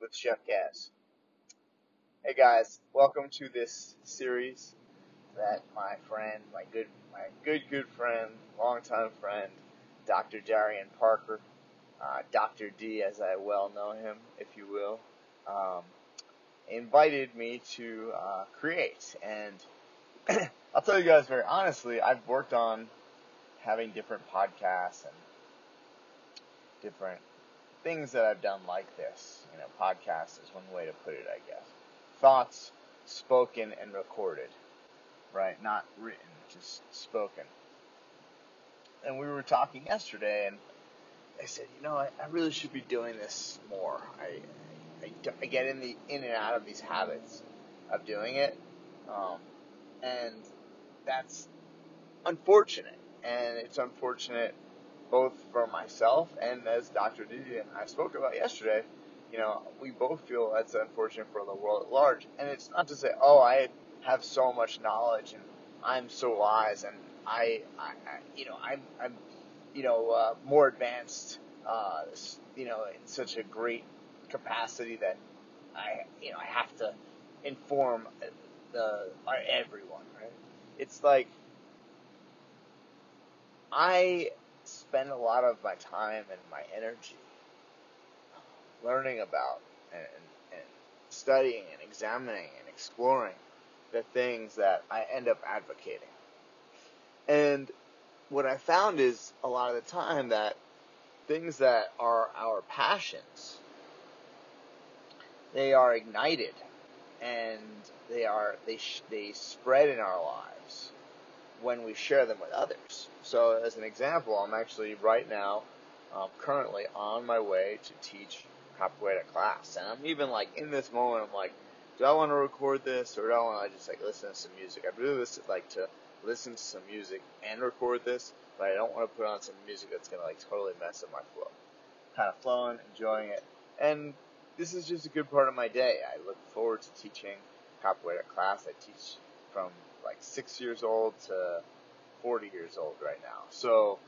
with Chef Gaz. Hey guys, welcome to this series that my friend, my good, my good, good friend, longtime friend, Dr. Darian Parker, uh, Dr. D, as I well know him, if you will, um, invited me to uh, create. And I'll tell you guys very honestly, I've worked on having different podcasts and different things that I've done like this. You know, podcast is one way to put it, I guess. Thoughts spoken and recorded, right? Not written, just spoken. And we were talking yesterday, and I said, you know, I, I really should be doing this more. I, I, I get in the in and out of these habits of doing it, um, and that's unfortunate. And it's unfortunate both for myself and as Dr. Didi and I spoke about yesterday, you know, we both feel that's unfortunate for the world at large. And it's not to say, oh, I have so much knowledge and I'm so wise and I, I, I you know, I'm, I'm, you know, uh, more advanced, uh, you know, in such a great capacity that I, you know, I have to inform the everyone, right? It's like I spend a lot of my time and my energy learning about and, and studying and examining and exploring the things that I end up advocating. And what I found is a lot of the time that things that are our passions, they are ignited and they are they sh- they spread in our lives when we share them with others. So, as an example, I'm actually right now, um, currently on my way to teach capoeira class, and I'm even like in this moment, I'm like, do I want to record this or do I want to just like listen to some music? I'd really like to listen to some music and record this, but I don't want to put on some music that's gonna like totally mess up my flow. Kind of flowing, enjoying it, and this is just a good part of my day. I look forward to teaching capoeira class. I teach from like six years old to 40 years old right now. So,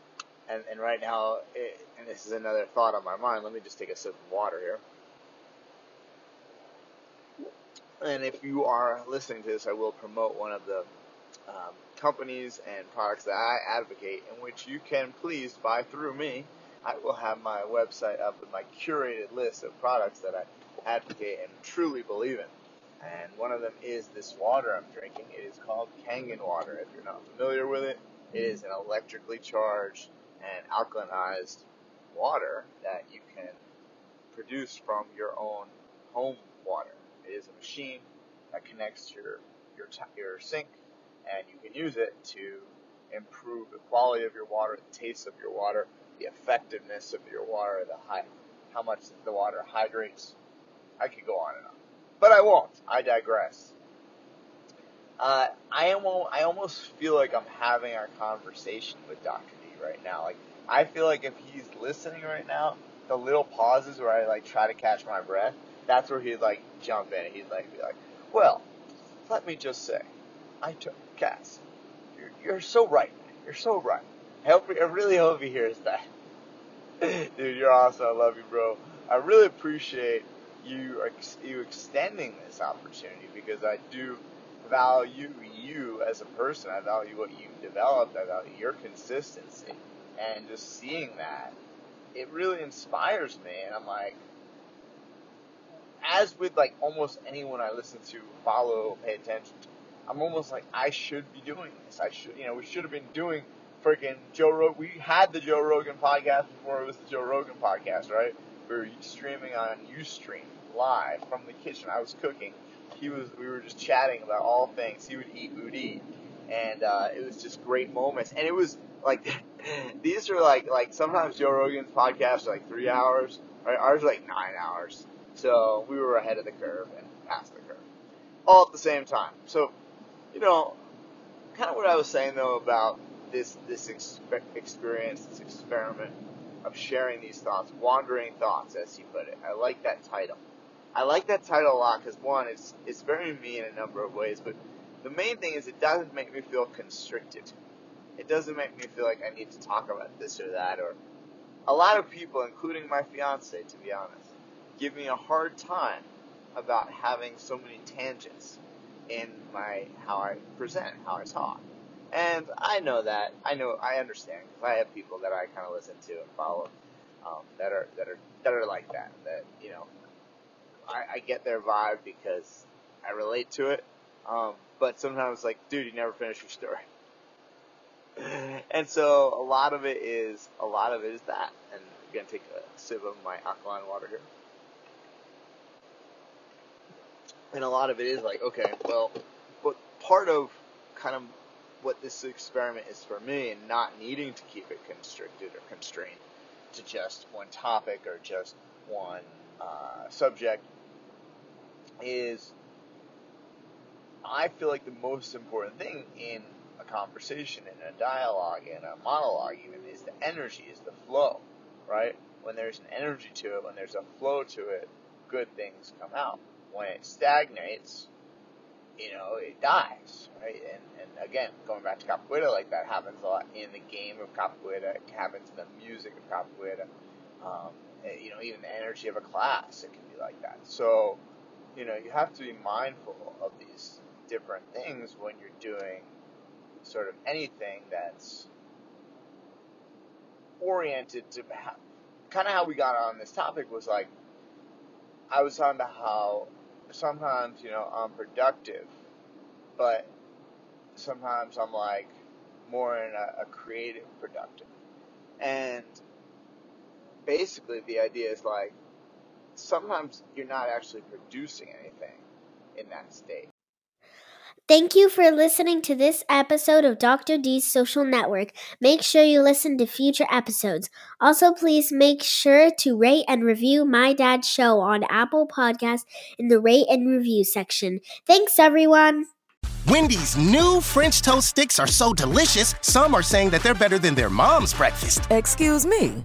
and, and right now, it, and this is another thought on my mind. Let me just take a sip of water here. And if you are listening to this, I will promote one of the um, companies and products that I advocate, in which you can please buy through me. I will have my website up with my curated list of products that I advocate and truly believe in and one of them is this water I'm drinking. It is called Kangen water. If you're not familiar with it, it is an electrically charged and alkalinized water that you can produce from your own home water. It is a machine that connects to your your your sink, and you can use it to improve the quality of your water, the taste of your water, the effectiveness of your water, the high, how much the water hydrates. I could go on and on. But I won't. I digress. Uh, I am. I almost feel like I'm having our conversation with Dr. Right now. Like I feel like if he's listening right now, the little pauses where I like try to catch my breath, that's where he'd like jump in. He'd like be like, "Well, let me just say, I took Cass. You're, you're so right. You're so right. I hope. I really hope he hears that. Dude, you're awesome. I love you, bro. I really appreciate you you extending this opportunity because I do value you as a person. I value what you've developed. I value your consistency, and just seeing that it really inspires me, and I'm like, as with like almost anyone I listen to, follow, pay attention to, I'm almost like I should be doing this. I should, you know, we should have been doing freaking Joe Rogan. We had the Joe Rogan podcast before it was the Joe Rogan podcast, right? We were streaming on UStream live from the kitchen. I was cooking. He was. We were just chatting about all things. He would eat, we would eat, and uh, it was just great moments. And it was like these are like like sometimes Joe Rogan's podcasts are like three hours, right? Ours are like nine hours. So we were ahead of the curve and past the curve, all at the same time. So, you know, kind of what I was saying though about this this expe- experience, this experiment of sharing these thoughts, wandering thoughts, as he put it. I like that title. I like that title a lot because one, it's it's very me in a number of ways, but the main thing is it doesn't make me feel constricted. It doesn't make me feel like I need to talk about this or that or a lot of people, including my fiance, to be honest, give me a hard time about having so many tangents in my how I present, how I talk. And I know that. I know. I understand because I have people that I kind of listen to and follow um, that are that are that are like that. That you know, I, I get their vibe because I relate to it. Um, but sometimes, like, dude, you never finish your story. and so a lot of it is a lot of it is that. And I'm gonna take a sip of my alkaline water here. And a lot of it is like, okay, well, but part of kind of what this experiment is for me and not needing to keep it constricted or constrained to just one topic or just one uh, subject is I feel like the most important thing in a conversation, in a dialogue, in a monologue, even is the energy, is the flow, right? When there's an energy to it, when there's a flow to it, good things come out. When it stagnates, you know, it dies, right? And, and again, going back to capoeira, like that happens a lot in the game of capoeira. It happens in the music of capoeira. Um, Eh, you know, even the energy of a class, it can be like that. So, you know, you have to be mindful of these different things when you're doing sort of anything that's oriented to kind of how we got on this topic was like I was talking about how sometimes you know I'm productive, but sometimes I'm like more in a, a creative productive, and basically the idea is like sometimes you're not actually producing anything in that state. Thank you for listening to this episode of Dr. D's Social Network. Make sure you listen to future episodes. Also, please make sure to rate and review My Dad's Show on Apple Podcasts in the rate and review section. Thanks, everyone. Wendy's new French toast sticks are so delicious, some are saying that they're better than their mom's breakfast. Excuse me.